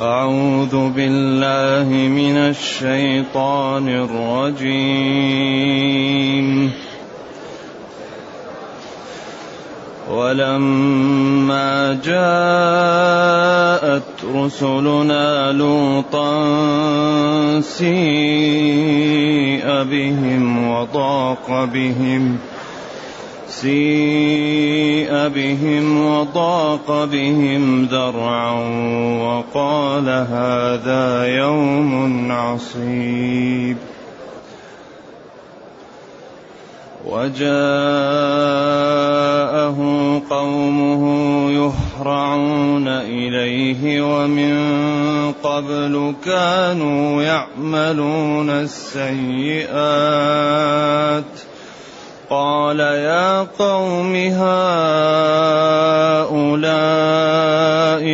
أعوذ بالله من الشيطان الرجيم. ولما جاءت رسلنا لوطا سيء بهم وضاق بهم سيء بهم وضاق بهم ذرعا وقال هذا يوم عصيب. وجاءه قومه يهرعون إليه ومن قبل كانوا يعملون السيئات. قال يا قوم هؤلاء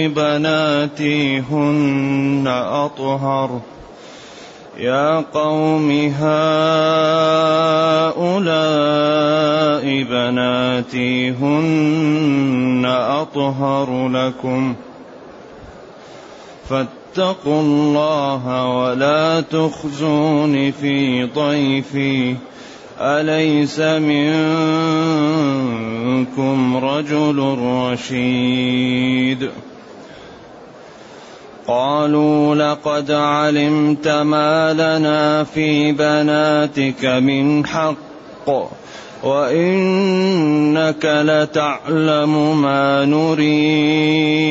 بناتي هن أطهر يا قوم هؤلاء بناتي هن أطهر لكم فاتقوا الله ولا تخزون في ضيفي أليس منكم رجل رشيد؟ قالوا لقد علمت ما لنا في بناتك من حق وإنك لتعلم ما نريد.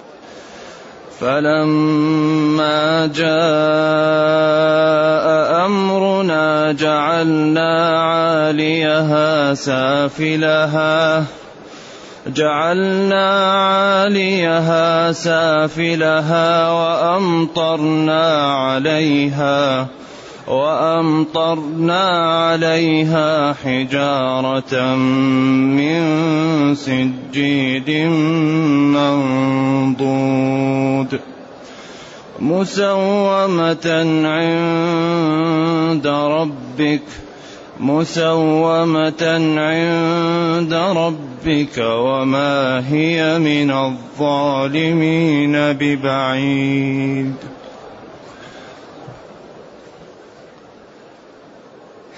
فلما جاء أمرنا جعلنا عاليها سافلها جعلنا عاليها سافلها وأمطرنا عليها. وأمطرنا عليها حجارة من سجيد منضود مسومة عند ربك مسومة عند ربك وما هي من الظالمين ببعيد.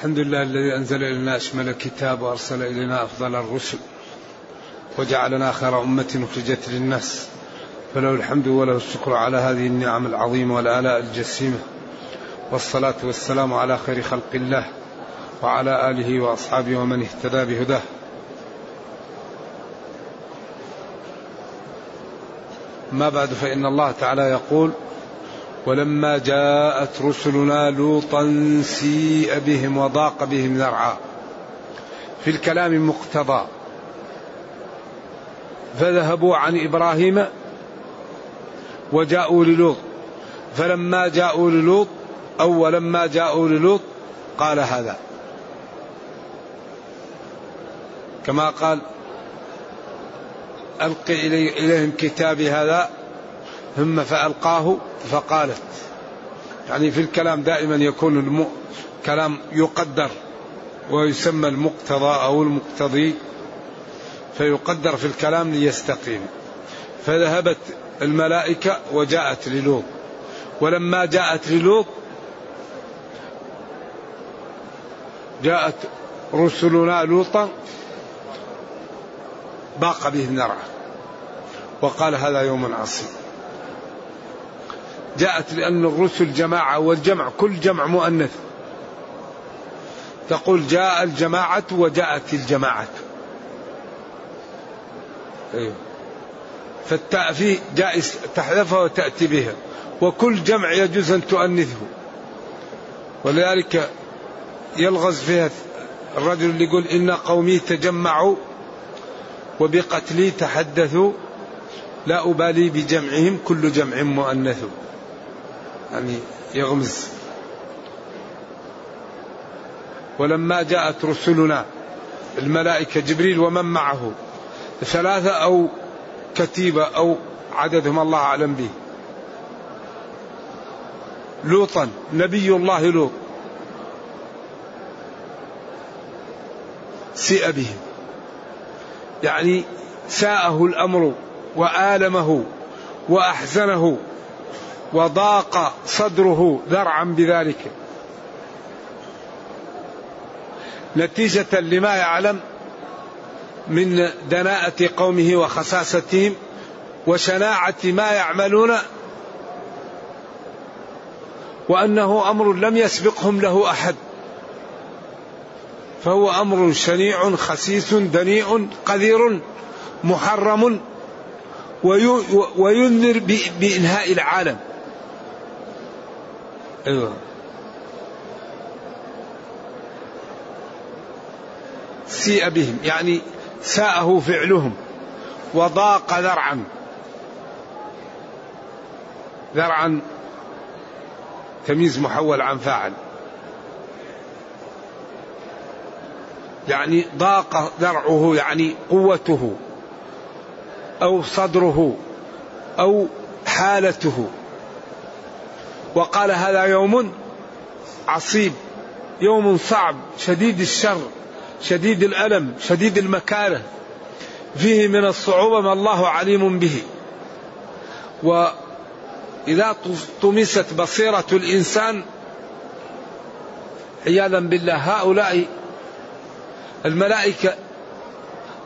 الحمد لله الذي أنزل إلينا أشمل الكتاب وأرسل إلينا أفضل الرسل وجعلنا خير أمة أخرجت للناس. فله الحمد وله الشكر على هذه النعم العظيمة والآلاء الجسيمة. والصلاة والسلام على خير خلق الله وعلى آله وأصحابه ومن اهتدى بهداه. ما بعد فإن الله تعالى يقول ولما جاءت رسلنا لوطا سيء بهم وضاق بهم ذرعا. في الكلام مقتضى. فذهبوا عن إبراهيم وجاءوا للوط. فلما جاءوا للوط أو لما جاءوا للوط قال هذا. كما قال ألقي إليهم كتابي هذا. ثم فألقاه فقالت يعني في الكلام دائما يكون الم... كلام يقدر ويسمى المقتضى أو المقتضي فيقدر في الكلام ليستقيم. فذهبت الملائكة وجاءت للوط. ولما جاءت للوط جاءت رسلنا لوطا باق به النرع. وقال هذا يوم عصيب جاءت لأن الرسل جماعة والجمع كل جمع مؤنث. تقول جاء الجماعة وجاءت الجماعة. أيوه فالتاء فيه جائز تحذفها وتأتي بها. وكل جمع يجوز أن تؤنثه. ولذلك يلغز فيها الرجل اللي يقول إن قومي تجمعوا وبقتلي تحدثوا لا أبالي بجمعهم كل جمع مؤنث. يعني يغمز. ولما جاءت رسلنا الملائكة جبريل ومن معه ثلاثة أو كتيبة أو عددهم الله أعلم به. لوطا نبي الله لوط. سيء بهم يعني ساءه الأمر وآلمه وأحزنه وضاق صدره ذرعا بذلك. نتيجة لما يعلم من دناءة قومه وخساستهم وشناعة ما يعملون وأنه أمر لم يسبقهم له أحد. فهو أمر شنيع خسيس دنيء قذر محرم وينذر بإنهاء العالم. أيوه. سيء بهم يعني ساءه فعلهم وضاق ذرعا. ذرعا تمييز محول عن فاعل. يعني ضاق ذرعه يعني قوته أو صدره أو حالته. وقال هذا يوم عصيب يوم صعب شديد الشر شديد الألم شديد المكانة فيه من الصعوبة ما الله عليم به. وإذا طمست بصيرة الإنسان عياذا بالله هؤلاء الملائكة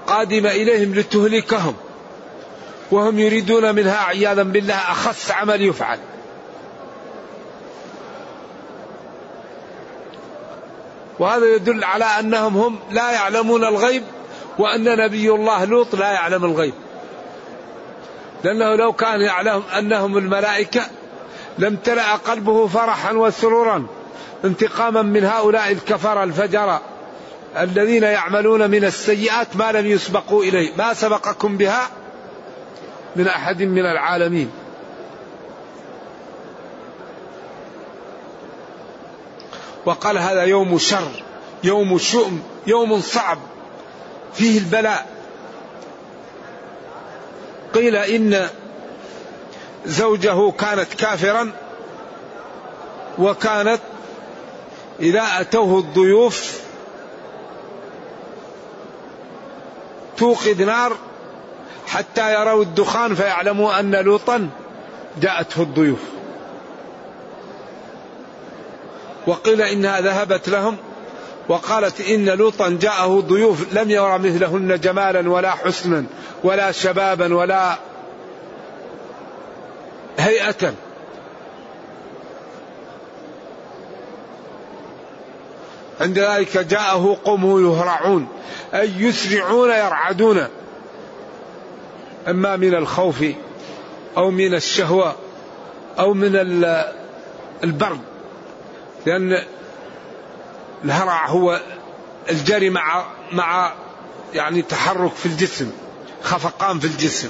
قادمة إليهم لتهلكهم وهم يريدون منها عياذا بالله أخص عمل يفعل. وهذا يدل على أنهم هم لا يعلمون الغيب وأن نبي الله لوط لا يعلم الغيب. لأنه لو كان يعلم أنهم الملائكة لم تلأ قلبه فرحا وسرورا انتقاما من هؤلاء الكفرة الفجرة الذين يعملون من السيئات ما لم يسبقوا إليه، ما سبقكم بها من أحد من العالمين. وقال هذا يوم شر يوم شؤم يوم صعب. فيه البلاء. قيل إن زوجه كانت كافرا وكانت إذا أتوه الضيوف توقد نار حتى يروا الدخان فيعلموا أن لوطا جاءته الضيوف. وقيل إنها ذهبت لهم وقالت إن لوطا جاءه ضيوف لم يرى مثلهن جمالا ولا حسنا ولا شبابا ولا هيئة. عند ذلك جاءه قومه يهرعون أي يسرعون يرعدون. إما من الخوف أو من الشهوة أو من البرد. لأن الهرع هو الجري مع مع يعني تحرك في الجسم خفقان في الجسم.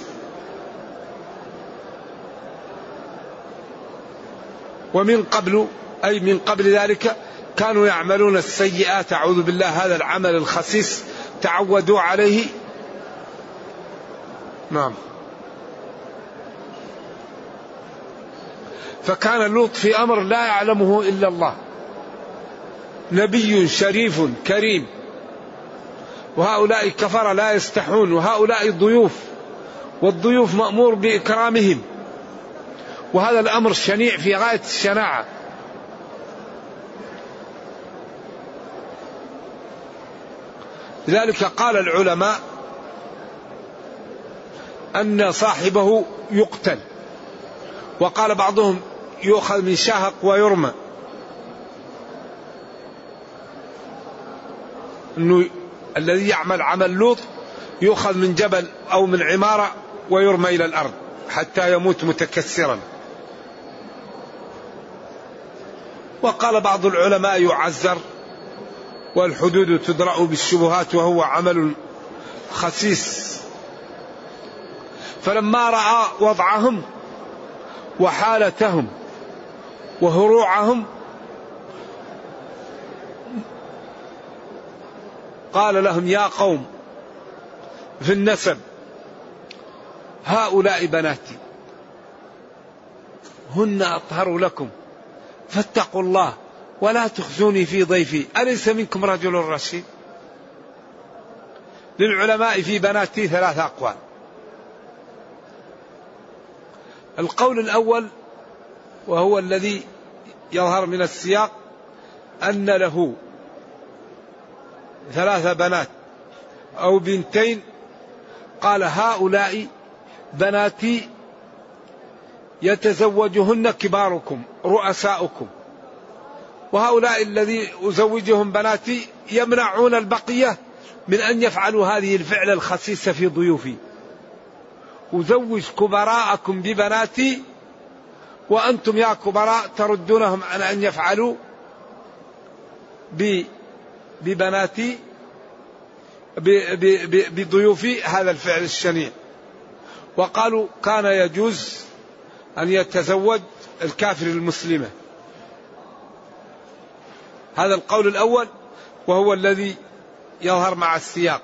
ومن قبل أي من قبل ذلك كانوا يعملون السيئات أعوذ بالله هذا العمل الخسيس تعودوا عليه. نعم. فكان لوط في أمر لا يعلمه إلا الله. نبي شريف كريم. وهؤلاء كفر لا يستحون وهؤلاء ضيوف والضيوف مأمور بإكرامهم. وهذا الأمر شنيع في غاية الشناعة. لذلك قال العلماء أن صاحبه يقتل وقال بعضهم يؤخذ من شهق ويرمى. إنه الذي يعمل عمل لوط يؤخذ من جبل أو من عمارة ويرمى إلى الأرض حتى يموت متكسرا. وقال بعض العلماء يعزر والحدود تدرأ بالشبهات وهو عمل خسيس. فلما رأى وضعهم وحالتهم وهروعهم قال لهم يا قوم في النسب هؤلاء بناتي هن أطهر لكم فاتقوا الله ولا تخزوني في ضيفي أليس منكم رجل رشيد؟ للعلماء في بناتي ثلاث أقوال. القول الأول وهو الذي يظهر من السياق أن له ثلاث بنات أو بنتين. قال هؤلاء بناتي يتزوجهن كباركم رؤساؤكم. وهؤلاء الذي أزوجهم بناتي يمنعون البقية من أن يفعلوا هذه الفعل الخسيسة في ضيوفي. أزوج كبراءكم ببناتي وأنتم يا كبراء تردونهم عن أن يفعلوا بضيوفي هذا الفعل الشنيع. وقالوا كان يجوز أن يتزوج الكافر المسلمة. هذا القول الأول وهو الذي يظهر مع السياق.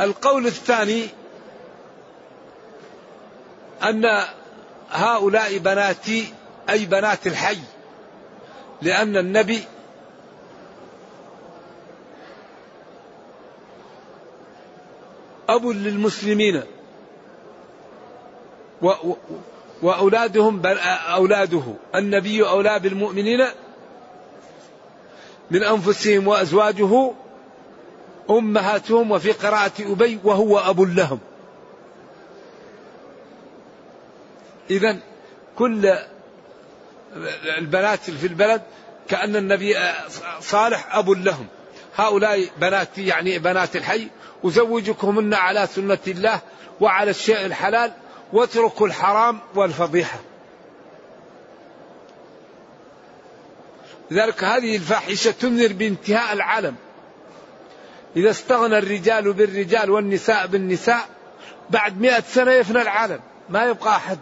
القول الثاني أن هؤلاء بناتي أي بنات الحي لأن النبي أب للمسلمين. وأولادهم أولاده. النبي أولى بالمؤمنين من أنفسهم وأزواجه أمهاتهم وفي قراءة أبي وهو أب لهم. إذا كل البنات في البلد كأن النبي صالح أب لهم. هؤلاء بناتي يعني بنات الحي أزوجكمهن على سنة الله وعلى الشيء الحلال واتركوا الحرام والفضيحة. لذلك هذه الفاحشة تنذر بانتهاء العالم. إذا استغنى الرجال بالرجال والنساء بالنساء بعد مئة سنة يفنى العالم ما يبقى أحد.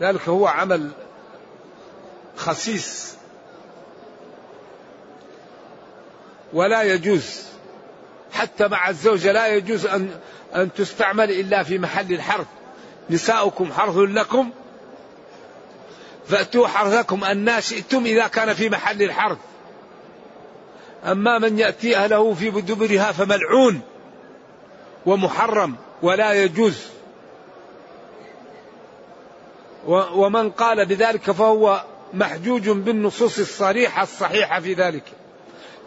ذلك هو عمل خسيس. ولا يجوز. حتى مع الزوجة لا يجوز أن أن تستعمل إلا في محل الحرث. نساؤكم حرث لكم. فأتوا حرثكم أن شئتم إذا كان في محل الحرث. أما من يأتي أهله في دبرها فملعون ومحرم ولا يجوز. ومن قال بذلك فهو محجوج بالنصوص الصريحة الصحيحة في ذلك.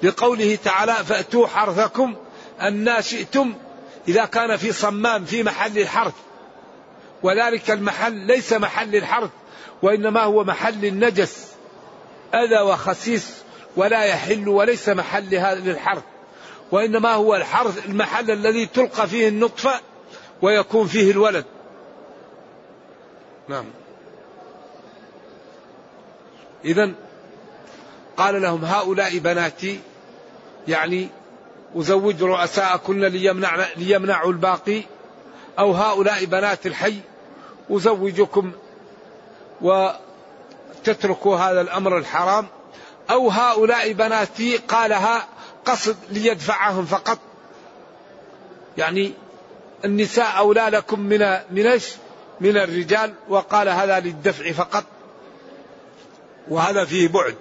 لقوله تعالى فأتوا حرثكم أن شئتم إذا كان في صمام في محل الحرث. وذلك المحل ليس محل الحرث وإنما هو محل النجس. أذى وخسيس ولا يحل وليس محل هذا وإنما هو الحرث المحل الذي تلقى فيه النطفة ويكون فيه الولد. نعم. إذا قال لهم هؤلاء بناتي يعني أزوج رؤساءكن ليمنع ليمنعوا الباقي أو هؤلاء بنات الحي أزوجكم وتتركوا هذا الأمر الحرام أو هؤلاء بناتي قالها قصد ليدفعهم فقط. يعني النساء أولى لكم من من؟ من الرجال وقال هذا للدفع فقط. وهذا فيه بعد.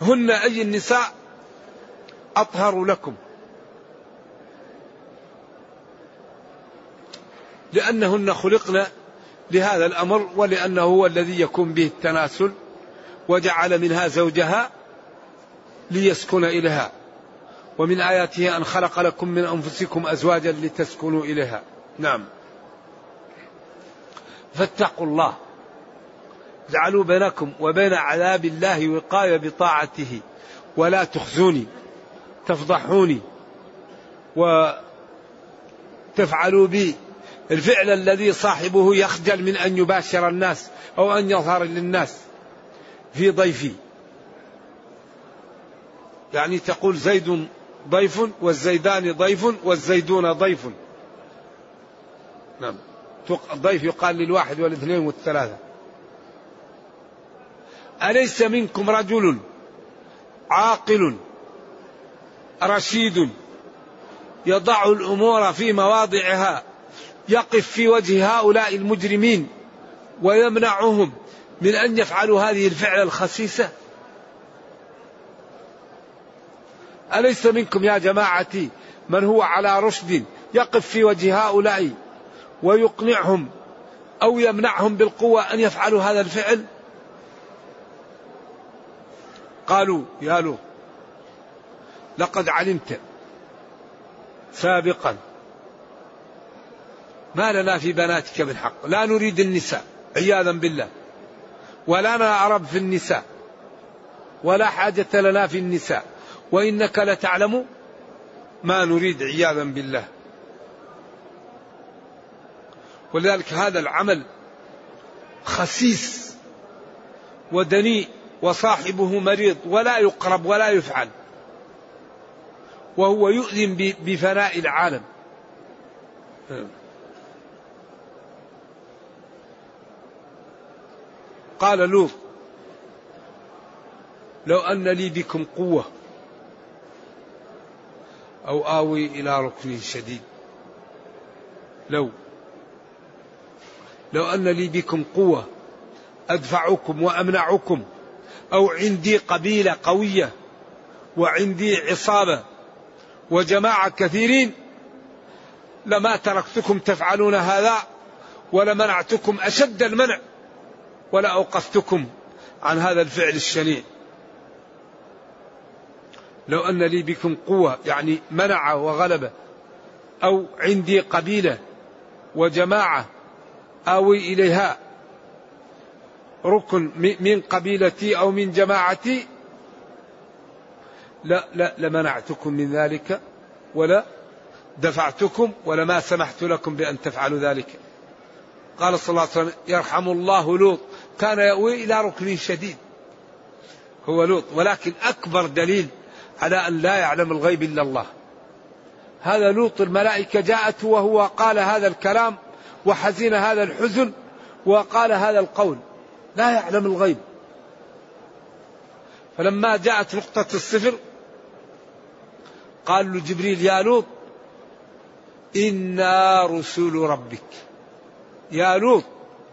هن أي النساء أطهر لكم. لأنهن خلقن لهذا الأمر ولأنه هو الذي يكون به التناسل وجعل منها زوجها ليسكن إليها. ومن آياته أن خلق لكم من أنفسكم أزواجا لتسكنوا إليها. نعم. فاتقوا الله. اجعلوا بينكم وبين عذاب الله وقاية بطاعته. ولا تخزوني تفضحوني وتفعلوا بي. الفعل الذي صاحبه يخجل من أن يباشر الناس أو أن يظهر للناس في ضيفي. يعني تقول زيد ضيف والزيدان ضيف والزيدون ضيف. نعم. ضيف يقال للواحد والاثنين والثلاثة. أليس منكم رجل عاقل رشيد يضع الأمور في مواضعها يقف في وجه هؤلاء المجرمين ويمنعهم من أن يفعلوا هذه الفعلة الخسيسة؟ أليس منكم يا جماعتي من هو على رشد يقف في وجه هؤلاء ويقنعهم أو يمنعهم بالقوة أن يفعلوا هذا الفعل؟ قالوا يا لوط لقد علمت سابقا ما لنا في بناتك من حق لا نريد النساء عياذا بالله ولا نرغب في النساء ولا حاجة لنا في النساء وإنك لتعلم ما نريد عياذا بالله. ولذلك هذا العمل خسيس ودنيء. وصاحبه مريض ولا يقرب ولا يفعل. وهو يؤذن بفناء العالم. قال لوط لو أن لي بكم قوة أو آوي إلى ركن شديد. لو لو أن لي بكم قوة أدفعكم وأمنعكم أو عندي قبيلة قوية وعندي عصابة وجماعة كثيرين لما تركتكم تفعلون هذا ولمنعتكم أشد المنع ولا أوقفتكم عن هذا الفعل الشنيع. لو أن لي بكم قوة يعني منع وغلبة أو عندي قبيلة وجماعة آوي إليها ركن من قبيلتي أو من جماعتي. لا لا لمنعتكم من ذلك ولا دفعتكم ولما سمحت لكم بأن تفعلوا ذلك. قال صلى الله عليه وسلم يرحم الله لوط. كان يأوي إلى ركن شديد هو لوط ولكن أكبر دليل على أن لا يعلم الغيب إلا الله. هذا لوط الملائكة جاءته وهو قال هذا الكلام وحزن هذا الحزن وقال هذا القول. لا يعلم الغيب. فلما جاءت نقطة الصفر قال له جبريل يا لوط إنا رسول ربك. يا لوط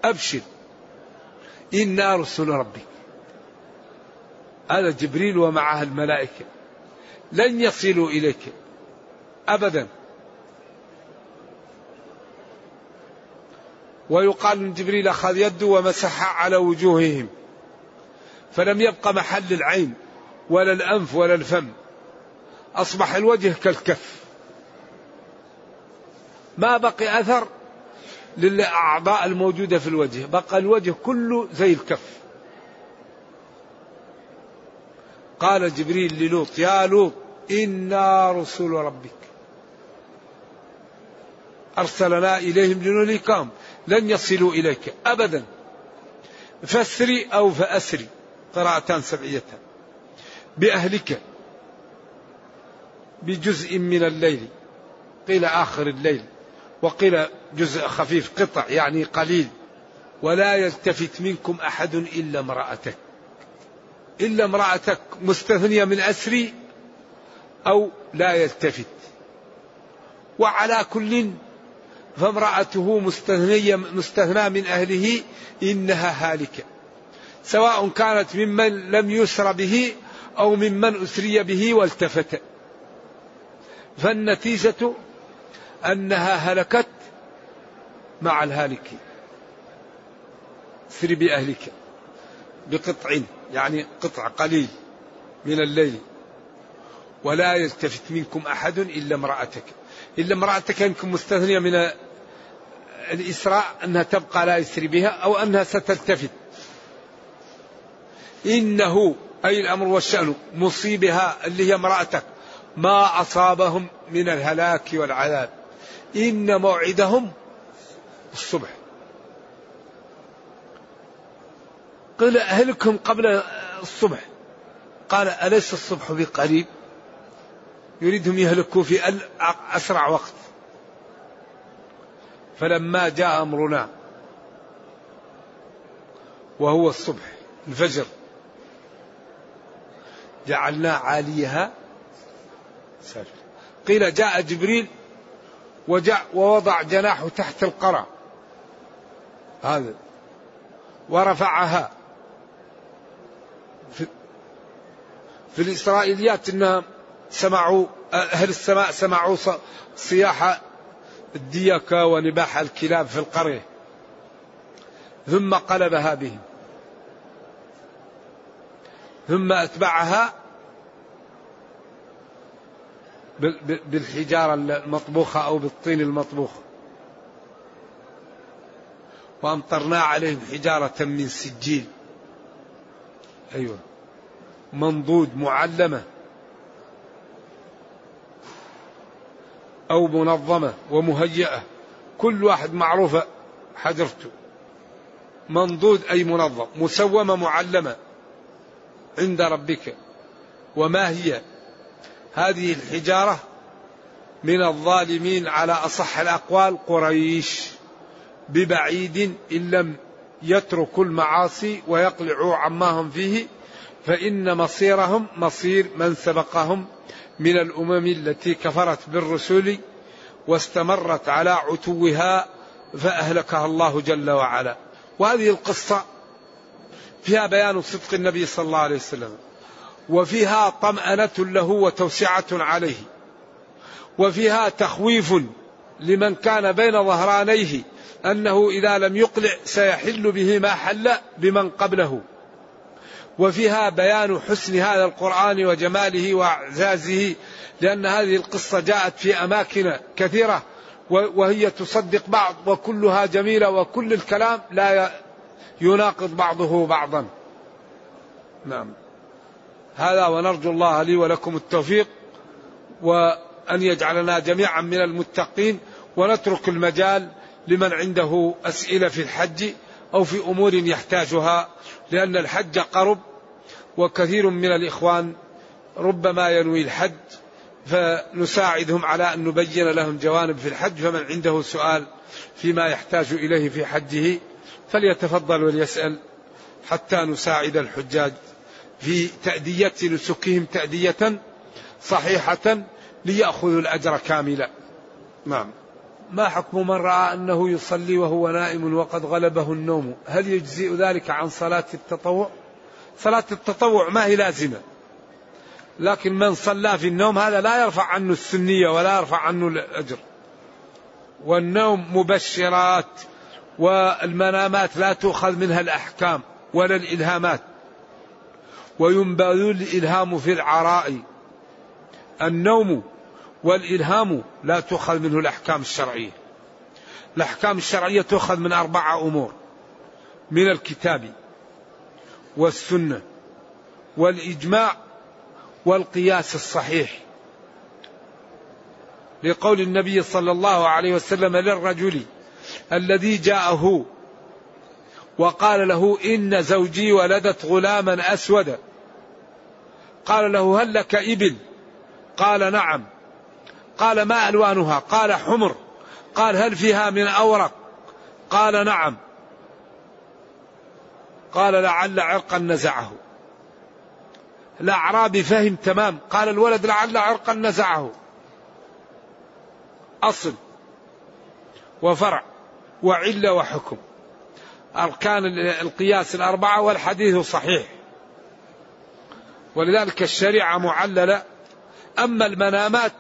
أبشر إنا رسول ربك. هذا جبريل ومعه الملائكة لن يصلوا إليك أبدا. ويقال من جبريل أخذ يده ومسح على وجوههم. فلم يبق محل العين ولا الأنف ولا الفم. أصبح الوجه كالكف. ما بقي أثر للأعضاء الموجودة في الوجه. بقى الوجه كله زي الكف. قال جبريل للوط يا لوط إنا رسول ربك. أرسلنا إليهم لنهلكهم. لن يصلوا إليك أبدا. فاسري أو فأسري قراءتان سبعيتان. بأهلك. بجزء من الليل. قيل آخر الليل. وقيل جزء خفيف قطع يعني قليل. ولا يلتفت منكم أحد إلا امرأتك. إلا امرأتك مستثنية من أسري أو لا يلتفت. وعلى كل فامرأته مستثنية مستثنى من أهله إنها هالكة. سواء كانت ممن لم يسر به أو ممن أسري به والتفت. فالنتيجة أنها هلكت مع الهالكين سر بأهلك. بقطع يعني قطع قليل من الليل. ولا يلتفت منكم أحد إلا امرأتك. إلا امرأتك يمكن مستثنية من الإسراء أنها تبقى لا يسري بها أو أنها ستلتفت. إنه أي الأمر والشأن مصيبها اللي هي امرأتك. ما أصابهم من الهلاك والعذاب. إن موعدهم الصبح. قيل أهلكم قبل الصبح. قال أليس الصبح بقريب؟ يريدهم يهلكوا في أسرع وقت. فلما جاء أمرنا وهو الصبح الفجر جعلنا عاليها سافل قيل جاء جبريل وجاء ووضع جناحه تحت القرى. هذا. ورفعها. في, في الإسرائيليات أنها سمعوا أهل السماء سمعوا صياح الديكة ونباح الكلاب في القرية. ثم قلبها بهم. ثم أتبعها بالحجارة المطبوخة أو بالطين المطبوخ. وأمطرنا عليهم حجارة من سجيل. أيوة. منضود معلمة. أو منظمة ومهيئة. كل واحد معروفة. حجرته منضود أي منظم. مسومة معلمة. عند ربك. وما هي؟ هذه الحجارة من الظالمين على أصح الأقوال قريش. ببعيد إن لم يتركوا المعاصي ويقلعوا عما هم فيه فإن مصيرهم مصير من سبقهم. من الأمم التي كفرت بالرسل واستمرت على عتوها فأهلكها الله جل وعلا. وهذه القصة فيها بيان صدق النبي صلى الله عليه وسلم وفيها طمأنة له وتوسعة عليه وفيها تخويف لمن كان بين ظهرانيه أنه إذا لم يقلع سيحل به ما حل بمن قبله. وفيها بيان حسن هذا القرآن وجماله وإعزازه لأن هذه القصة جاءت في أماكن كثيرة وهي تصدق بعض وكلها جميلة وكل الكلام لا يناقض بعضه بعضا. نعم. هذا ونرجو الله لي ولكم التوفيق وأن يجعلنا جميعا من المتقين ونترك المجال لمن عنده أسئلة في الحج أو في أمور يحتاجها. لأن الحج قرب وكثير من الإخوان ربما ينوي الحج فنساعدهم على أن نبين لهم جوانب في الحج فمن عنده سؤال فيما يحتاج إليه في حجه فليتفضل وليسأل حتى نساعد الحجاج في تأدية نسكهم تأدية صحيحة ليأخذوا الأجر كاملا. نعم. ما حكم من رأى أنه يصلي وهو نائم وقد غلبه النوم؟ هل يجزئ ذلك عن صلاة التطوع؟ صلاة التطوع ما هي لازمة. لكن من صلى في النوم هذا لا يرفع عنه السنية ولا يرفع عنه الأجر. والنوم مبشرات والمنامات لا تؤخذ منها الأحكام ولا الإلهامات. وينبذ الإلهام في العراء. النوم والإلهام لا تؤخذ منه الأحكام الشرعية. الأحكام الشرعية تؤخذ من أربعة أمور من الكتاب والسنة والإجماع والقياس الصحيح. لقول النبي صلى الله عليه وسلم للرجل الذي جاءه وقال له إن زوجي ولدت غلاما أسودا. قال له هل لك إبل؟ قال نعم. قال ما ألوانها؟ قال حمر. قال هل فيها من أورق؟ قال نعم. قال لعل عرقا نزعه. الأعرابي فهم تمام. قال الولد لعل عرقا نزعه. أصل وفرع وعلة وحكم. أركان القياس الأربعة والحديث صحيح. ولذلك الشريعة معللة. أما المنامات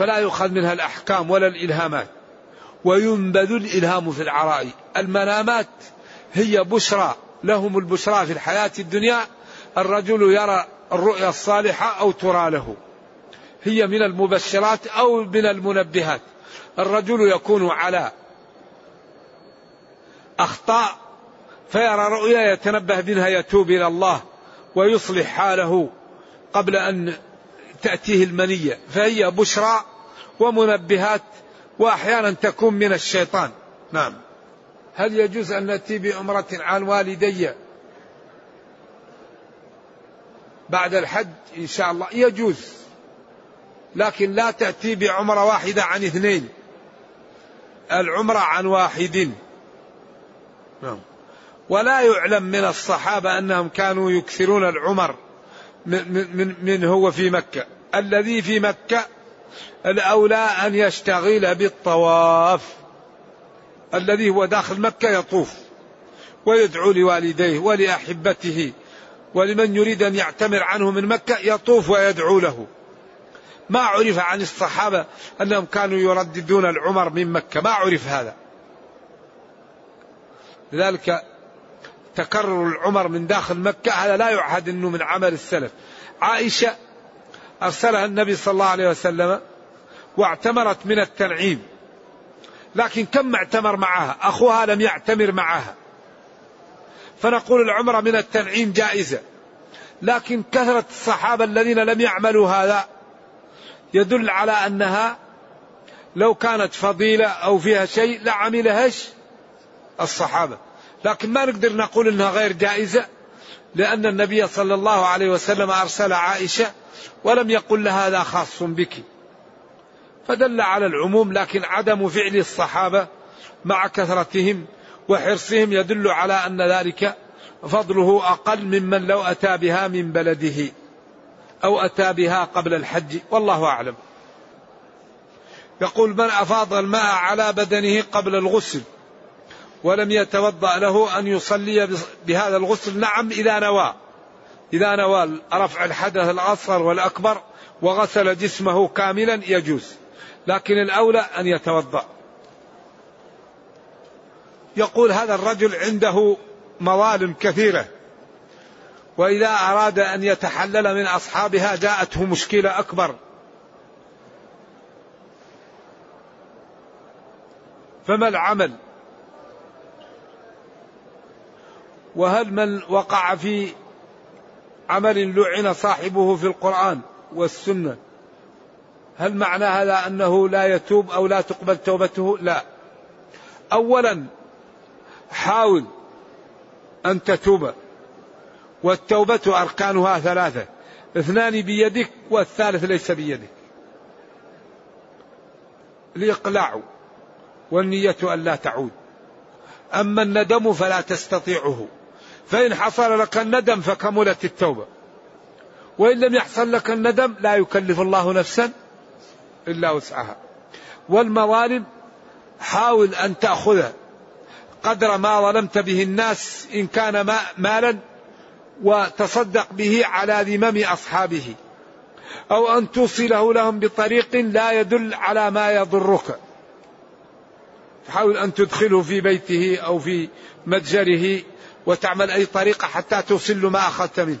فلا يؤخذ منها الأحكام ولا الإلهامات. وينبذ الإلهام في العراء. المنامات هي بشرى. لهم البشرى في الحياة الدنيا. الرجل يرى الرؤيا الصالحة أو ترى له. هي من المبشرات أو من المنبهات. الرجل يكون على أخطاء فيرى رؤيا يتنبه منها يتوب إلى الله ويصلح حاله قبل أن تأتيه المنية. فهي بشرى ومنبهات وأحيانا تكون من الشيطان. نعم. هل يجوز أن نأتي بأمرة عن والدي بعد الحج؟ إن شاء الله. يجوز. لكن لا تأتي بعمرة واحدة عن اثنين. العمرة عن واحد. نعم. ولا يعلم من الصحابة أنهم كانوا يكثرون العمر من, من, من هو في مكة. الذي في مكة الأولى أن يشتغل بالطواف الذي هو داخل مكة يطوف ويدعو لوالديه ولأحبته ولمن يريد أن يعتمر عنه من مكة يطوف ويدعو له. ما عرف عن الصحابة أنهم كانوا يرددون العمر من مكة ما عرف هذا. لذلك تكرر العمر من داخل مكة هذا لا يعهد أنه من عمل السلف. عائشة أرسلها النبي صلى الله عليه وسلم واعتمرت من التنعيم. لكن كم اعتمر معها؟ أخوها لم يعتمر معها. فنقول العمرة من التنعيم جائزة. لكن كثرة الصحابة الذين لم يعملوا هذا يدل على أنها لو كانت فضيلة أو فيها شيء لعملهاش الصحابة. لكن ما نقدر نقول أنها غير جائزة لأن النبي صلى الله عليه وسلم أرسل عائشة ولم يقل لها هذا خاص بك. فدل على العموم لكن عدم فعل الصحابة مع كثرتهم وحرصهم يدل على أن ذلك فضله أقل ممن لو أتى بها من بلده أو أتى بها قبل الحج والله أعلم. يقول من أفاض الماء على بدنه قبل الغسل ولم يتوضأ له أن يصلي بهذا الغسل نعم إذا نوى إذا نوى رفع الحدث الأصغر والأكبر وغسل جسمه كاملا يجوز لكن الأولى أن يتوضأ. يقول هذا الرجل عنده مظالم كثيرة وإذا أراد أن يتحلل من أصحابها جاءته مشكلة أكبر. فما العمل؟ وهل من وقع في عمل لعن صاحبه في القرآن والسنة. هل معنى هذا أنه لا يتوب أو لا تقبل توبته؟ لا. أولا حاول أن تتوب والتوبة أركانها ثلاثة. اثنان بيدك والثالث ليس بيدك. الإقلاع والنية أن لا تعود. أما الندم فلا تستطيعه. فإن حصل لك الندم فكملت التوبة. وإن لم يحصل لك الندم لا يكلف الله نفسا إلا وسعها. والمظالم حاول أن تأخذ قدر ما ظلمت به الناس إن كان مالا وتصدق به على ذمم أصحابه. أو أن توصله لهم بطريق لا يدل على ما يضرك. تحاول أن تدخله في بيته أو في متجره وتعمل أي طريقة حتى توصل له ما أخذت منه.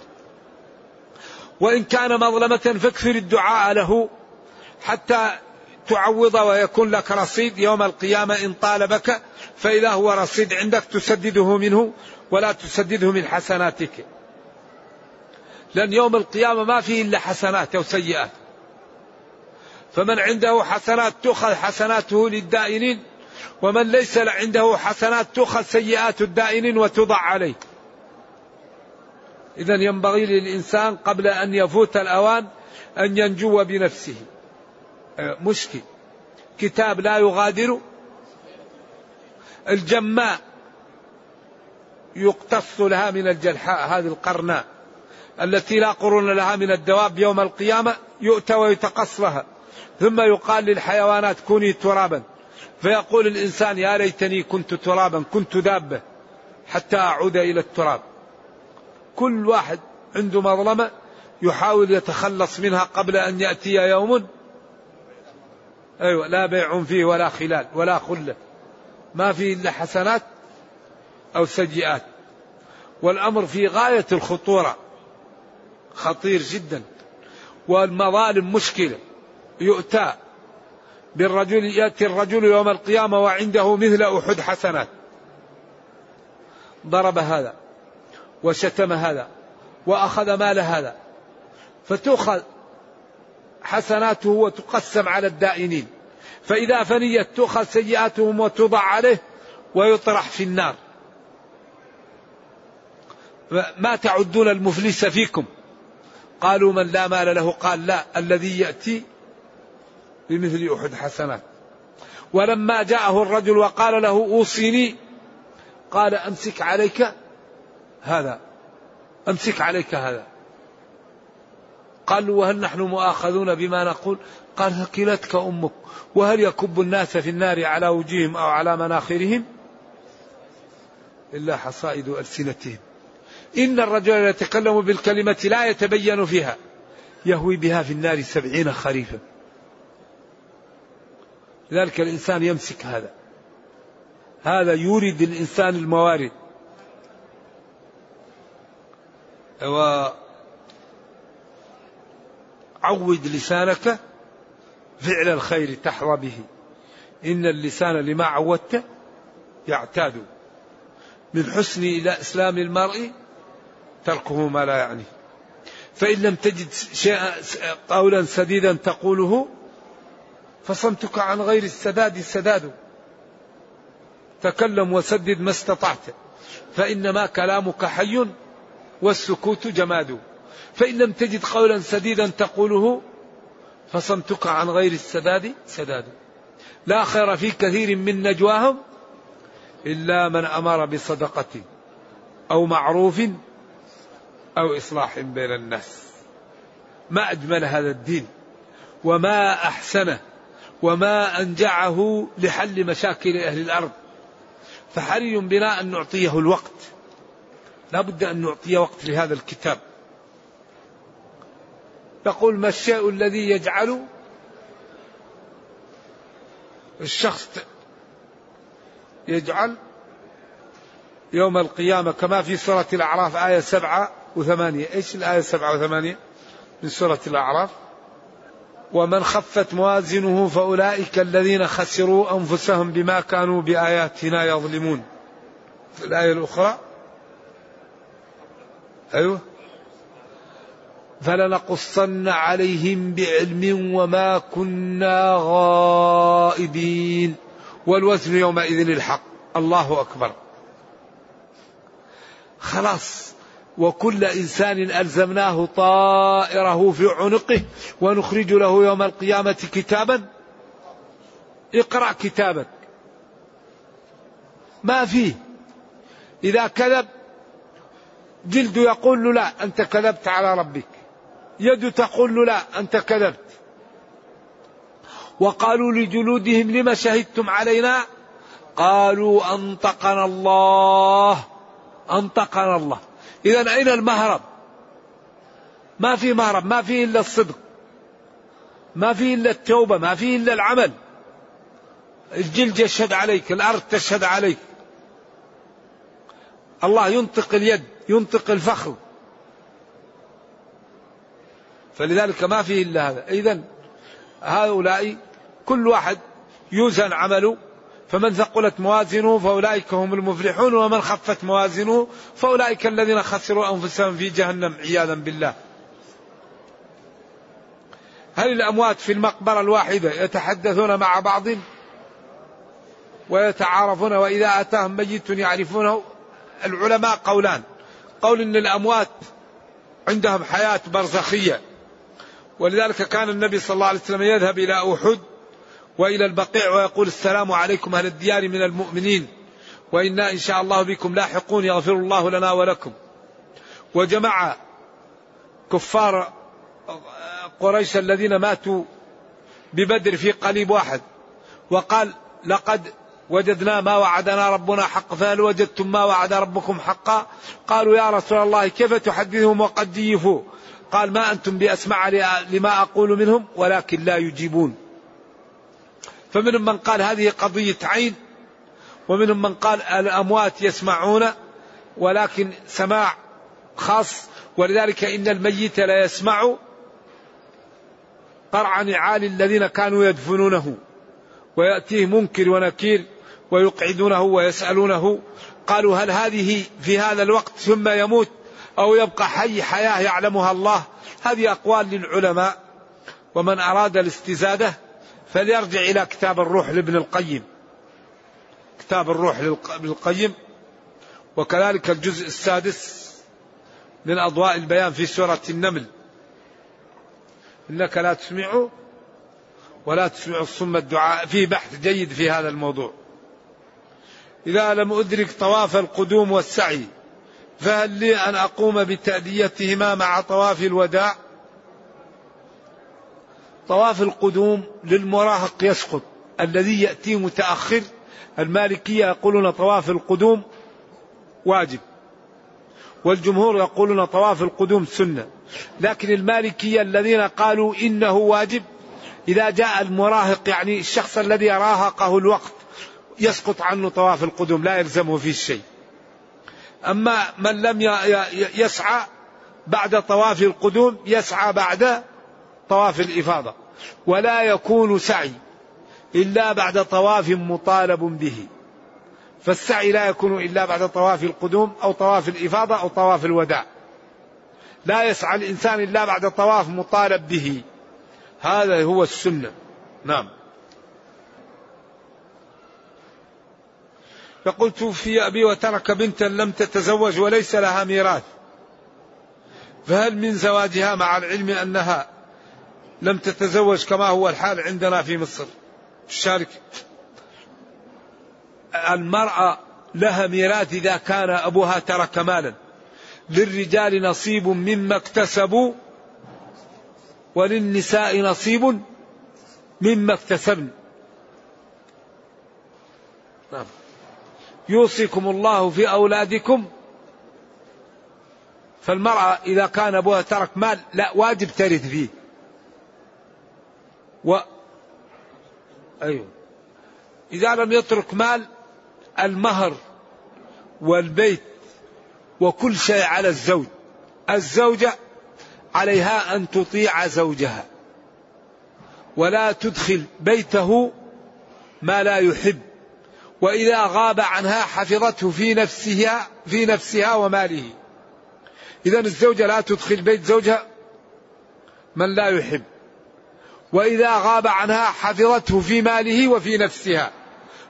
وإن كان مظلمة فاكثر الدعاء له حتى تعوض ويكون لك رصيد يوم القيامة إن طالبك فإذا هو رصيد عندك تسدده منه ولا تسدده من حسناتك. لأن يوم القيامة ما فيه إلا حسنات أو سيئات. فمن عنده حسنات تؤخذ حسناته للدائنين. ومن ليس عنده حسنات تؤخذ سيئات الدائنين وتضع عليه. إذا ينبغي للإنسان قبل أن يفوت الأوان أن ينجو بنفسه. آه، مشكل. كتاب لا يغادر. الجماء يقتص لها من الجلحاء هذه القرناء. التي لا قرون لها من الدواب يوم القيامة يؤتى ويتقص لها. ثم يقال للحيوانات كوني ترابا. فيقول الإنسان يا ليتني كنت ترابا كنت دابة حتى أعود إلى التراب. كل واحد عنده مظلمة يحاول يتخلص منها قبل أن يأتي يوم. أيوة لا بيع فيه ولا خلال ولا خلة. ما فيه إلا حسنات أو سيئات. والأمر في غاية الخطورة. خطير جدا. والمظالم مشكلة. يؤتى. بالرجل يأتي الرجل يوم القيامة وعنده مثل أحد حسنات. ضرب هذا وشتم هذا وأخذ مال هذا. فتؤخذ حسناته وتقسم على الدائنين. فإذا فنيت تؤخذ سيئاتهم وتوضع عليه ويطرح في النار. ما تعدون المفلس فيكم؟ قالوا من لا مال له قال لا الذي يأتي بمثل أحد حسنات. ولما جاءه الرجل وقال له أوصيني قال أمسك عليك هذا أمسك عليك هذا. قالوا وهل نحن مؤاخذون بما نقول؟ قال ثكلتك أمك وهل يكب الناس في النار على وجوههم أو على مناخرهم؟ إلا حصائد ألسنتهم. إن الرجل يتكلم بالكلمة لا يتبين فيها يهوي بها في النار سبعين خريفا. لذلك الإنسان يمسك هذا. هذا يورد الإنسان الموارد. وعود لسانك فعل الخير تحظى به. إن اللسان لما عودت يعتاد. من حسن إلى إسلام المرء تركه ما لا يعنيه فإن لم تجد شيئا قولا سديدا تقوله فصمتك عن غير السداد السداد. تكلم وسدد ما استطعت. فإنما كلامك حي والسكوت جماد. فإن لم تجد قولا سديدا تقوله فصمتك عن غير السداد سداد. لا خير في كثير من نجواهم إلا من أمر بصدقة أو معروف أو إصلاح بين الناس. ما أجمل هذا الدين وما أحسنه وما أنجعه لحل مشاكل أهل الأرض. فحري بنا أن نعطيه الوقت. لا بد أن نعطي وقت لهذا الكتاب. يقول ما الشيء الذي يجعل الشخص يجعل يوم القيامة كما في سورة الأعراف آية سبعة وثمانية. إيش الآية سبعة وثمانية؟ من سورة الأعراف. ومن خفت موازنه فأولئك الذين خسروا أنفسهم بما كانوا بآياتنا يظلمون. في الآية الأخرى. أيوه. فلنقصن عليهم بعلم وما كنا غائبين. والوزن يومئذ الحق الله أكبر. خلاص. وكل إنسان ألزمناه طائره في عنقه ونخرج له يوم القيامة كتابا. اقرأ كتابك. ما فيه. إذا كذب جلد يقول له لا أنت كذبت على ربك. يد تقول له لا أنت كذبت. وقالوا لجلودهم لما شهدتم علينا؟ قالوا أنطقنا الله. أنطقنا الله. إذا أين المهرب؟ ما في مهرب ما في إلا الصدق ما في إلا التوبة ما في إلا العمل. الجلد يشهد عليك الأرض تشهد عليك. الله ينطق اليد ينطق الفخذ فلذلك ما فيه إلا هذا. إذا هؤلاء كل واحد يوزن عمله فمن ثقلت موازنه فأولئك هم المفلحون ومن خفت موازنه فأولئك الذين خسروا أنفسهم في جهنم عياذا بالله. هل الأموات في المقبرة الواحدة يتحدثون مع بعض؟ ويتعارفون وإذا أتاهم ميت يعرفونه. العلماء قولان. قول إن الأموات عندهم حياة برزخية. ولذلك كان النبي صلى الله عليه وسلم يذهب إلى أحد وإلى البقيع ويقول السلام عليكم أهل الديار من المؤمنين وإنا إن شاء الله بكم لاحقون يغفر الله لنا ولكم. وجمع كفار قريش الذين ماتوا ببدر في قليب واحد وقال لقد وجدنا ما وعدنا ربنا حق فهل وجدتم ما وعد ربكم حقا؟ قالوا يا رسول الله كيف تحدثهم وقد جيفوا؟ قال ما أنتم بأسمع لما أقول منهم ولكن لا يجيبون. فمنهم من قال هذه قضية عين ومنهم من قال الأموات يسمعون ولكن سماع خاص ولذلك إن الميت لا يسمع قرع نعال الذين كانوا يدفنونه ويأتيه منكر ونكير ويقعدونه ويسألونه قالوا هل هذه في هذا الوقت ثم يموت أو يبقى حي حياة يعلمها الله؟ هذه أقوال للعلماء ومن أراد الاستزادة فليرجع إلى كتاب الروح لابن القيم. كتاب الروح لابن القيم وكذلك الجزء السادس من أضواء البيان في سورة النمل. إنك لا تسمع ولا تسمع الصم الدعاء في بحث جيد في هذا الموضوع. إذا لم أدرك طواف القدوم والسعي فهل لي أن أقوم بتأديتهما مع طواف الوداع؟ طواف القدوم للمراهق يسقط الذي يأتي متأخر المالكية يقولون طواف القدوم واجب والجمهور يقولون طواف القدوم سنة لكن المالكية الذين قالوا إنه واجب إذا جاء المراهق يعني الشخص الذي راهقه الوقت يسقط عنه طواف القدوم لا يلزمه فيه شيء. أما من لم يسعى بعد طواف القدوم يسعى بعد طواف الإفاضة. ولا يكون سعي إلا بعد طواف مطالب به. فالسعي لا يكون إلا بعد طواف القدوم أو طواف الإفاضة أو طواف الوداع. لا يسعى الإنسان إلا بعد طواف مطالب به. هذا هو السنة. نعم. فقلت توفي أبي وترك بنتا لم تتزوج وليس لها ميراث. فهل من زواجها مع العلم أنها لم تتزوج كما هو الحال عندنا في مصر. الشارك المرأة لها ميراث إذا كان أبوها ترك مالا. للرجال نصيب مما اكتسبوا وللنساء نصيب مما اكتسبن. نعم. يوصيكم الله في أولادكم. فالمرأة إذا كان أبوها ترك مال لا واجب ترث فيه. و أيوه. إذا لم يترك مال المهر والبيت وكل شيء على الزوج الزوجة عليها أن تطيع زوجها. ولا تدخل بيته ما لا يحب. وإذا غاب عنها حفظته في نفسها في نفسها وماله. إذا الزوجة لا تدخل بيت زوجها من لا يحب. وإذا غاب عنها حفظته في ماله وفي نفسها.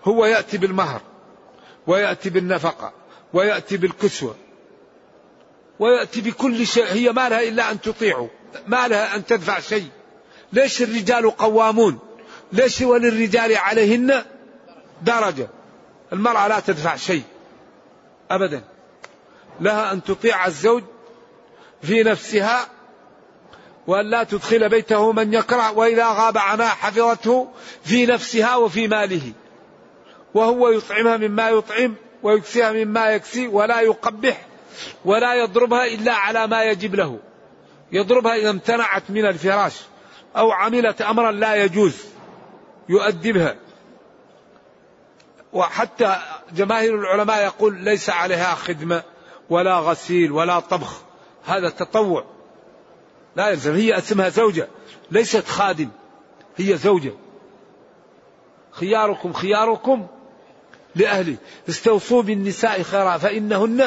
هو يأتي بالمهر ويأتي بالنفقة ويأتي بالكسوة ويأتي بكل شيء. هي ما لها إلا أن تطيعه ما لها أن تدفع شيء. ليش الرجال قوامون؟ ليش وللرجال عليهن درجة؟ المرأة لا تدفع شيء أبدا. لها أن تطيع الزوج في نفسها وأن لا تدخل بيته من يكره وإذا غاب عنها حفظته في نفسها وفي ماله. وهو يطعمها مما يطعم ويكسيها مما يكسي ولا يقبح ولا يضربها إلا على ما يجب له. يضربها إذا امتنعت من الفراش أو عملت أمرا لا يجوز يؤدبها. وحتى جماهير العلماء يقول ليس عليها خدمة ولا غسيل ولا طبخ. هذا تطوع. لا يلزم. هي اسمها زوجة ليست خادم. هي زوجة. خياركم خياركم لأهله استوصوا بالنساء خيرا فإنهن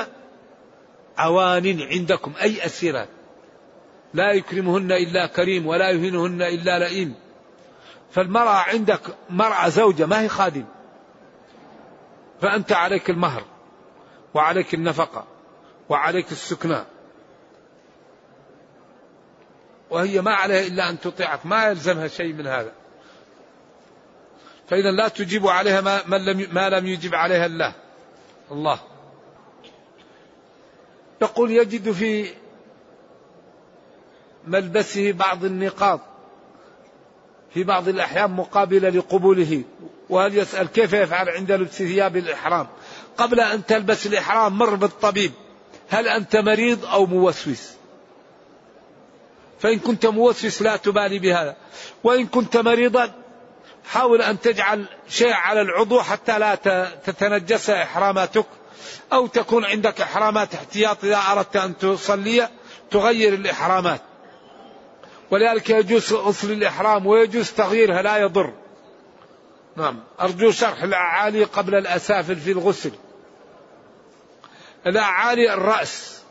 عوان عندكم أي أسيرات لا يكرمهن إلا كريم ولا يهينهن إلا لئيم. فالمرأة عندك مرأة زوجة ما هي خادم. فأنت عليك المهر وعليك النفقة وعليك السكنى. وهي ما عليها إلا أن تطيعك. ما يلزمها شيء من هذا. فإذا لا تجيب عليها ما, من لم ما لم يجب عليها الله. الله. يقول يجد في ملبسه بعض النقاط. في بعض الأحيان مقابلة لقبوله. وهل يسأل كيف يفعل عند لبس ثياب الإحرام؟ قبل أن تلبس الإحرام مر بالطبيب. هل أنت مريض أو موسوس؟ فإن كنت موسوس لا تبالي بهذا. وإن كنت مريضا حاول أن تجعل شيء على العضو حتى لا تتنجس إحراماتك أو تكون عندك إحرامات احتياط إذا أردت أن تصلي تغير الإحرامات. ولذلك يجوز غسل الإحرام ويجوز تغييرها لا يضر. نعم. أرجو شرح الأعالي قبل الأسافل في الغسل. الأعالي الرأس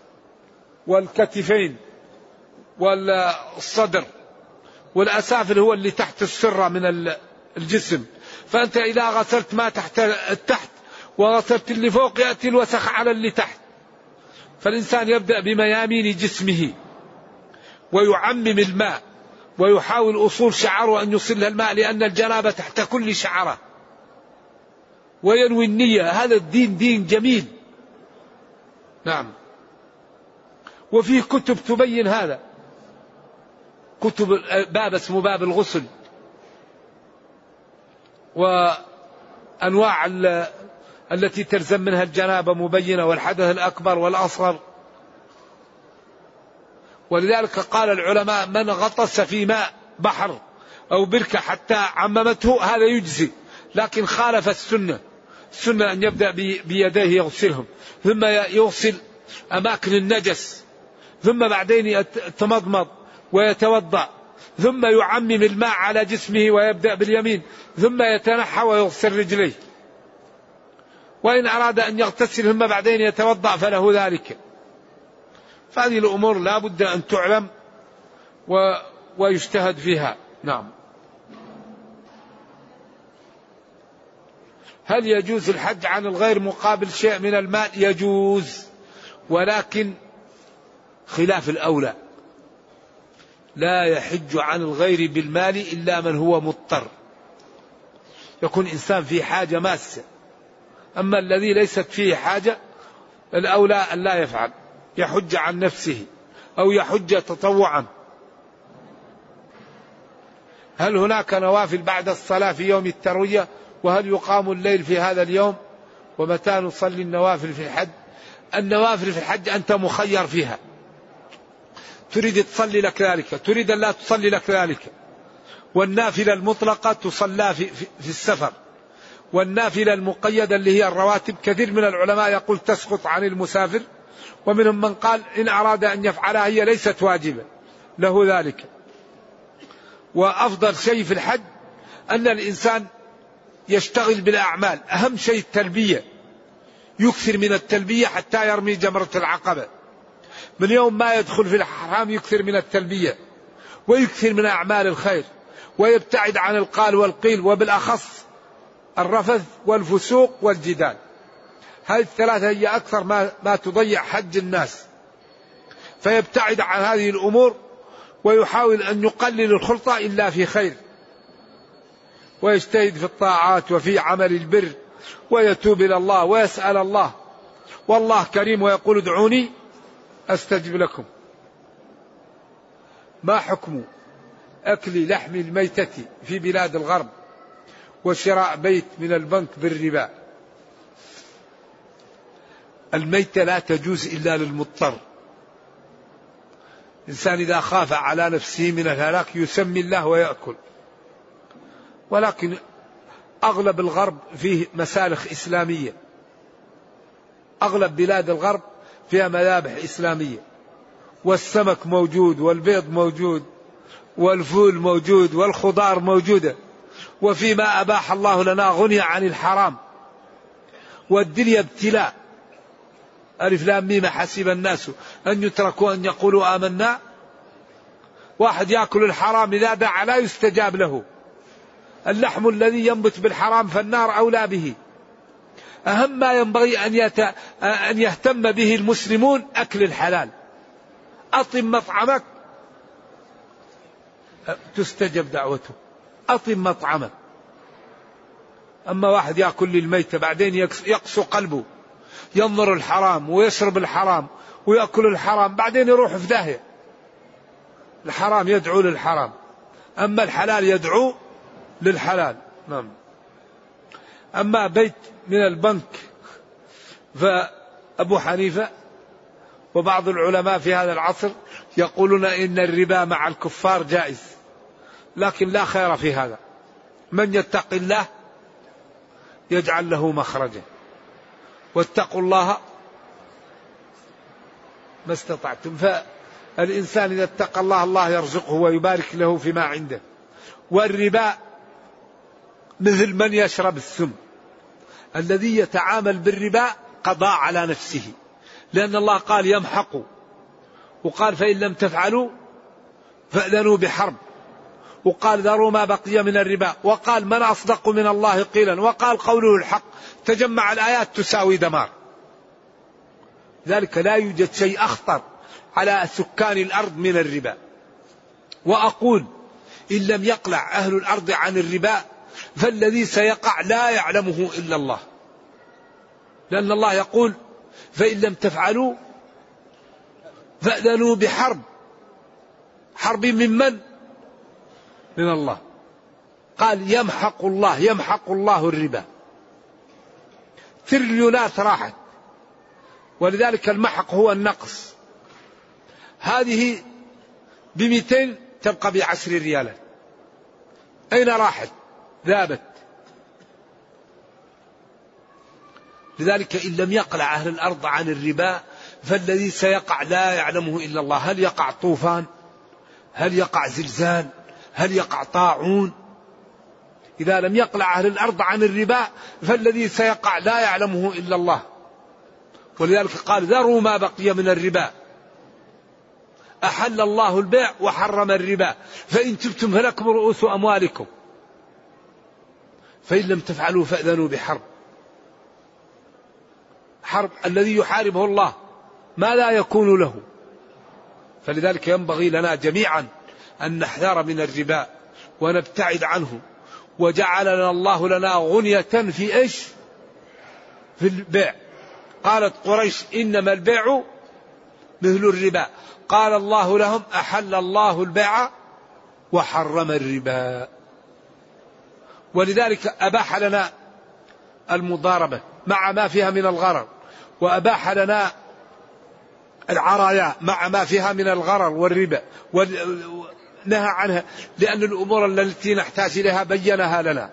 والكتفين. والصدر. والأسافل هو اللي تحت السرة من الجسم. فأنت إذا غسلت ما تحت التحت وغسلت اللي فوق يأتي الوسخ على اللي تحت. فالإنسان يبدأ بميامين جسمه ويعمم الماء ويحاول أصول شعره أن يصل الماء لأن الجنابة تحت كل شعرة. وينوي النية. هذا الدين دين جميل. نعم. وفيه كتب تبين هذا. كتب باب اسمه باب الغسل. وأنواع التي تلزم منها الجنابة مبينة والحدث الأكبر والأصغر. ولذلك قال العلماء من غطس في ماء بحر أو بركة حتى عممته هذا يجزي. لكن خالف السنة. السنة أن يبدأ بيديه يغسلهم. ثم يغسل أماكن النجس. ثم بعدين يتمضمض ويتوضأ ثم يعمم الماء على جسمه ويبدأ باليمين ثم يتنحى ويغسل رجليه. وإن أراد أن يغتسل ثم بعدين يتوضأ فله ذلك. فهذه الأمور لا بد أن تعلم و ويجتهد فيها. نعم. هل يجوز الحج عن الغير مقابل شيء من المال يجوز. ولكن خلاف الأولى. لا يحج عن الغير بالمال إلا من هو مضطر. يكون إنسان في حاجة ماسة. أما الذي ليست فيه حاجة الأولى أن لا يفعل. يحج عن نفسه أو يحج تطوعا. هل هناك نوافل بعد الصلاة في يوم التروية؟ وهل يقام الليل في هذا اليوم؟ ومتى نصلي النوافل في الحج؟ النوافل في الحج أنت مخير فيها. تريد تصلي لك ذلك تريد أن لا تصلي لك ذلك. والنافلة المطلقة تصلى في, في, في السفر. والنافلة المقيدة اللي هي الرواتب كثير من العلماء يقول تسقط عن المسافر. ومنهم من قال إن أراد أن يفعلها هي ليست واجبة. له ذلك. وأفضل شيء في الحج أن الإنسان يشتغل بالأعمال. أهم شيء التلبية. يكثر من التلبية حتى يرمي جمرة العقبة. من يوم ما يدخل في الحرام يكثر من التلبية ويكثر من أعمال الخير ويبتعد عن القال والقيل وبالأخص الرفث والفسوق والجدال. هذه الثلاثة هي أكثر ما, ما تضيع حج الناس. فيبتعد عن هذه الأمور ويحاول أن يقلل الخلطة إلا في خير. ويجتهد في الطاعات وفي عمل البر ويتوب إلى الله ويسأل الله. والله كريم ويقول ادعوني أستجب لكم. ما حكم أكل لحم الميتة في بلاد الغرب وشراء بيت من البنك بالربا؟ الميتة لا تجوز إلا للمضطر. إنسان إذا خاف على نفسه من الهلاك يسمي الله ويأكل. ولكن أغلب الغرب فيه مسالخ إسلامية. أغلب بلاد الغرب فيها مذابح إسلامية. والسمك موجود والبيض موجود والفول موجود والخضار موجودة. وفيما أباح الله لنا غني عن الحرام. والدنيا ابتلاء. ألف لام ميم حسب الناس. أن يتركوا أن يقولوا آمنا. واحد يأكل الحرام إذا دعا لا يستجاب له. اللحم الذي ينبت بالحرام فالنار أولى به. أهم ما ينبغي أن, يت... أن يهتم به المسلمون أكل الحلال. أطم مطعمك. تستجب دعوته. أطم مطعمك. أما واحد يأكل للميتة بعدين يقسو قلبه. ينظر الحرام ويشرب الحرام ويأكل الحرام بعدين يروح في داهية. الحرام يدعو للحرام. أما الحلال يدعو للحلال. نعم. أما بيت من البنك فأبو حنيفة وبعض العلماء في هذا العصر يقولون إن الربا مع الكفار جائز لكن لا خير في هذا. من يتق الله يجعل له مخرجا. واتقوا الله ما استطعتم. فالإنسان إذا اتقى الله الله يرزقه ويبارك له فيما عنده. والربا مثل من يشرب السم. الذي يتعامل بالربا قضاء على نفسه. لأن الله قال يمحق. وقال فإن لم تفعلوا فأذنوا بحرب. وقال ذروا ما بقي من الربا. وقال من أصدق من الله قيلا. وقال قوله الحق. تجمع الآيات تساوي دمار. ذلك لا يوجد شيء أخطر على سكان الأرض من الربا. وأقول إن لم يقلع أهل الأرض عن الربا فالذي سيقع لا يعلمه إلا الله. لأن الله يقول فإن لم تفعلوا فأذنوا بحرب. حرب من من؟ من الله. قال يمحق الله يمحق الله الربا. تريليونات راحت. ولذلك المحق هو النقص. هذه بمئتين تبقى بعشر ريالات أين راحت؟ ذابت. لذلك إن لم يقلع أهل الأرض عن الربا فالذي سيقع لا يعلمه إلا الله. هل يقع طوفان؟ هل يقع زلزال؟ هل يقع طاعون؟ إذا لم يقلع أهل الأرض عن الربا فالذي سيقع لا يعلمه إلا الله. ولذلك قال ذروا ما بقي من الربا. أحل الله البيع وحرم الربا. فإن تبتم فلكم رؤوس أموالكم. فإن لم تفعلوا فأذنوا بحرب. حرب الذي يحاربه الله ما لا يكون له. فلذلك ينبغي لنا جميعا أن نحذر من الربا ونبتعد عنه. وجعل لنا الله لنا غنية في إيش؟ في البيع. قالت قريش إنما البيع مثل الربا. قال الله لهم أحل الله البيع وحرم الربا. ولذلك أباح لنا المضاربة مع ما فيها من الغرر وأباح لنا العرايا مع ما فيها من الغرر والربا ونهى عنها لأن الأمور التي نحتاج إليها بينها لنا.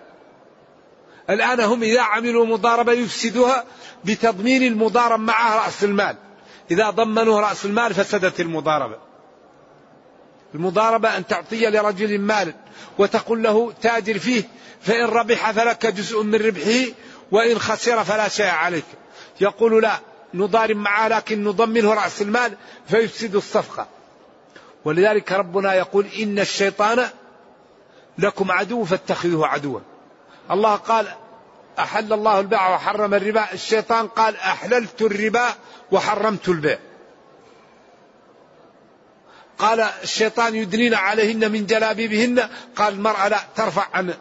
الآن هم إذا عملوا مضاربة يفسدوها بتضمين المضارب معها رأس المال. إذا ضمنوا رأس المال فسدت المضاربة. المضاربة أن تعطي لرجل مال وتقول له تاجر فيه فإن ربح فلك جزء من ربحه وإن خسر فلا شيء عليك. يقول لا نضارب معه لكن نضمنه رأس المال فيفسد الصفقة. ولذلك ربنا يقول إن الشيطان لكم عدو فاتخذوه عدوا. الله قال أحل الله البيع وحرم الربا. الشيطان قال أحللت الربا وحرمت البيع. قال الشيطان يدنين عليهن من جلابيبهن. قال المرأة لا ترفع عن.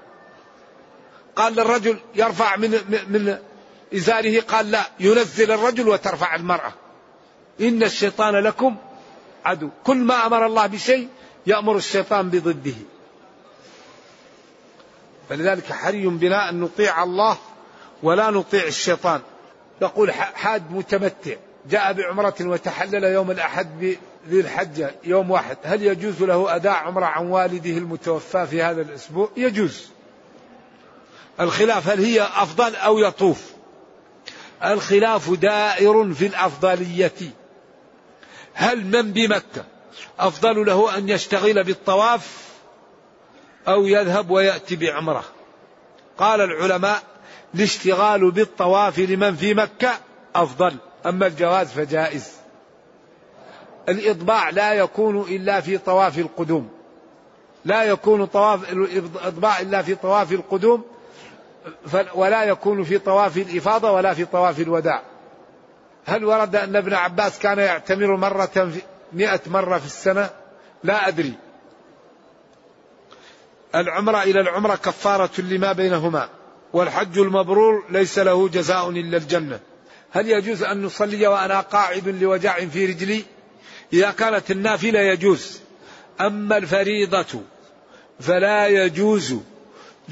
قال للرجل يرفع من من إزاره. قال لا ينزل الرجل وترفع المرأة. إن الشيطان لكم عدو. كل ما أمر الله بشيء يأمر الشيطان بضده. فلذلك حري بنا أن نطيع الله ولا نطيع الشيطان. يقول حاج متمتع. جاء بعمرة وتحلل يوم الأحد ذي الحجة يوم واحد. هل يجوز له أداء عمرة عن والده المتوفى في هذا الأسبوع؟ يجوز. الخلاف هل هي أفضل أو يطوف؟ الخلاف دائر في الأفضلية. هل من بمكة أفضل له أن يشتغل بالطواف أو يذهب ويأتي بعمرة؟ قال العلماء الاشتغال بالطواف لمن في مكة أفضل أما الجواز فجائز. الإطباع لا يكون إلا في طواف القدوم. لا يكون طواف الإطباع إلا في طواف القدوم ولا يكون في طواف الإفاضة ولا في طواف الوداع. هل ورد أن ابن عباس كان يعتمر مرة في مئة مرة في السنة؟ لا أدري. العمرة إلى العمرة كفارة لما بينهما والحج المبرور ليس له جزاء إلا الجنة. هل يجوز أن نصلي وأنا قاعد لوجع في رجلي؟ إذا كانت النافلة يجوز. أما الفريضة فلا يجوز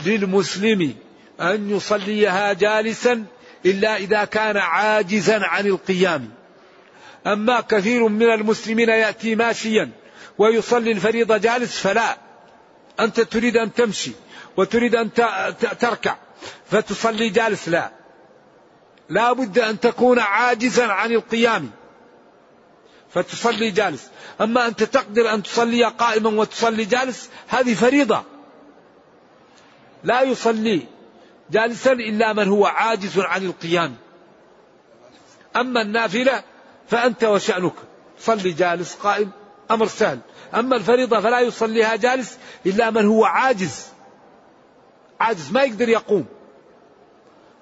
للمسلم أن يصليها جالسا إلا إذا كان عاجزا عن القيام. أما كثير من المسلمين يأتي ماشيا ويصلي الفريضة جالس فلا. أنت تريد أن تمشي وتريد أن تركع فتصلي جالس لا. لا بد أن تكون عاجزا عن القيام. فتصلي جالس. أما أنت تقدر أن تصلي قائما وتصلي جالس هذه فريضة. لا يصلي جالسا إلا من هو عاجز عن القيام. أما النافلة فأنت وشأنك. صلي جالس قائم أمر سهل. أما الفريضة فلا يصليها جالس إلا من هو عاجز. عاجز ما يقدر يقوم.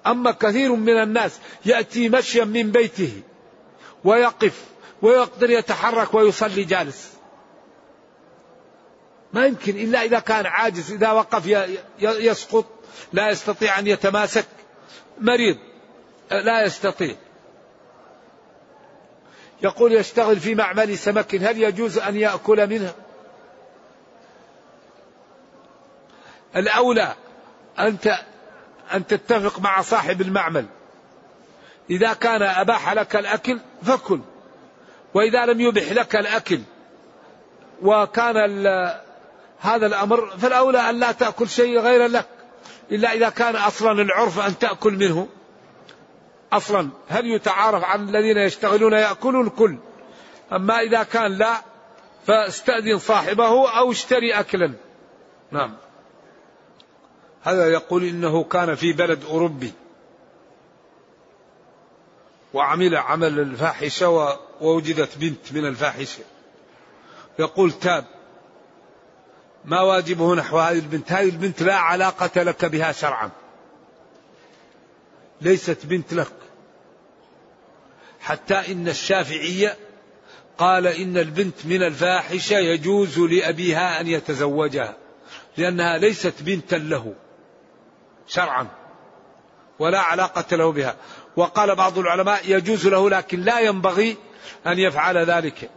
أما كثير من الناس يأتي مشيا من بيته ويقف. ويقدر يتحرك ويصلي جالس. ما يمكن إلا إذا كان عاجز إذا وقف يسقط لا يستطيع أن يتماسك مريض لا يستطيع. يقول يشتغل في معمل سمك هل يجوز أن يأكل منها الأولى أنت أن تتفق مع صاحب المعمل. إذا كان أباح لك الأكل فكل. وإذا لم يبح لك الأكل وكان هذا الأمر فالأولى أن لا تأكل شيء غير لك إلا إذا كان أصلا العرف أن تأكل منه. أصلا هل يتعارف عن الذين يشتغلون يأكلون كل أما إذا كان لا فاستأذن صاحبه أو اشتري أكلا. نعم. هذا يقول إنه كان في بلد أوروبي وعمل عمل الفاحشة ووجدت بنت من الفاحشة. يقول تاب. ما واجبه نحو هذه البنت؟ هذه البنت لا علاقة لك بها شرعا. ليست بنت لك. حتى إن الشافعية قال إن البنت من الفاحشة يجوز لأبيها أن يتزوجها لأنها ليست بنتا له شرعا ولا علاقة له بها. وقال بعض العلماء يجوز له لكن لا ينبغي أن يفعل ذلك.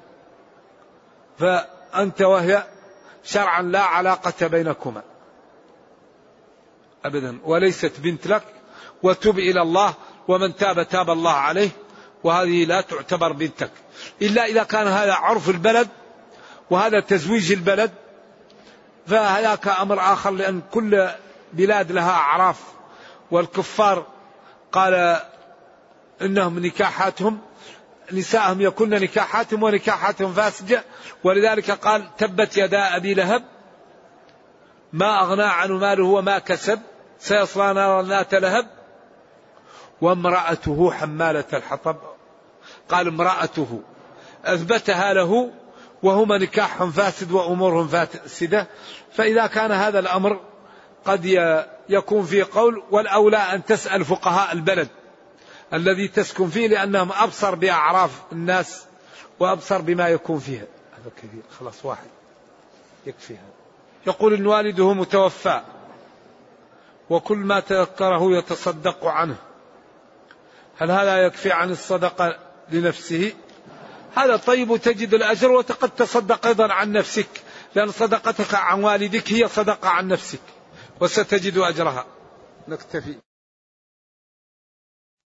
فأنت وهي شرعا لا علاقة بينكما. أبدا. وليست بنت لك. وتب إلى الله. ومن تاب تاب الله عليه. وهذه لا تعتبر بنتك. إلا إذا كان هذا عرف البلد. وهذا تزويج البلد. فهذاك أمر آخر لأن كل بلاد لها أعراف. والكفار قال إنهم نكاحاتهم. نساءهم يكن نكاحاتهم ونكاحاتهم فاسدة. ولذلك قال تبت يدا أبي لهب ما أغنى عنه ماله وما كسب سيصلى نارا ذات لهب. وامرأته حمالة الحطب. قال امرأته أثبتها له وهما نكاح فاسد وأمورهم فاسدة. فإذا كان هذا الأمر قد يكون في قول والأولى أن تسأل فقهاء البلد. الذي تسكن فيه لأنهم أبصر بأعراف الناس وأبصر بما يكون فيها. هذا كثير خلاص واحد. يكفي هذا. يقول إن والده متوفى وكل ما تذكره يتصدق عنه. هل هذا يكفي عن الصدقة لنفسه؟ هذا طيب تجد الأجر وقد تصدق أيضا عن نفسك لأن صدقتك عن والدك هي صدقة عن نفسك وستجد أجرها. نكتفي.